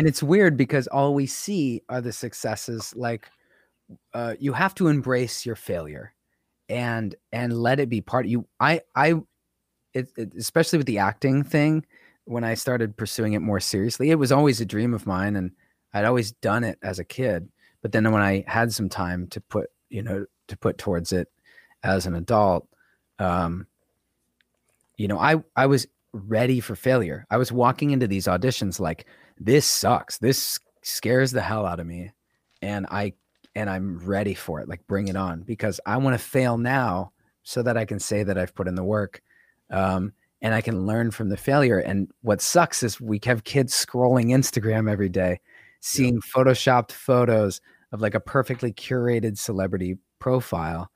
and it's weird because all we see are the successes like uh, you have to embrace your failure and and let it be part of you i i it, it, especially with the acting thing when i started pursuing it more seriously it was always a dream of mine and i'd always done it as a kid but then when i had some time to put you know to put towards it as an adult um you know i i was ready for failure i was walking into these auditions like this sucks this scares the hell out of me and i and I'm ready for it. Like bring it on because I want to fail now so that I can say that I've put in the work. Um, and I can learn from the failure. And what sucks is we have kids scrolling Instagram every day, seeing yeah. photoshopped photos of like a perfectly curated celebrity profile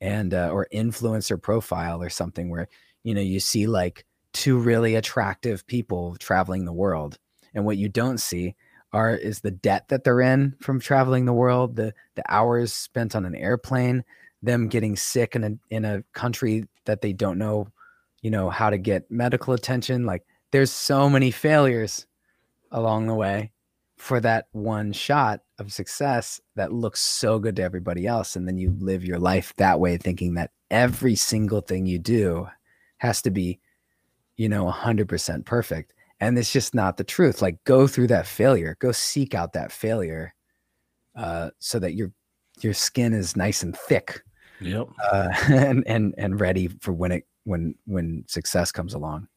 and uh, or influencer profile or something where you know you see like two really attractive people traveling the world and what you don't see are is the debt that they're in from traveling the world, the the hours spent on an airplane, them mm-hmm. getting sick in a in a country that they don't know, you know, how to get medical attention. Like there's so many failures along the way for that one shot of success that looks so good to everybody else and then you live your life that way thinking that every single thing you do has to be you know 100% perfect and it's just not the truth like go through that failure go seek out that failure uh, so that your your skin is nice and thick yep. uh, and and and ready for when it when when success comes along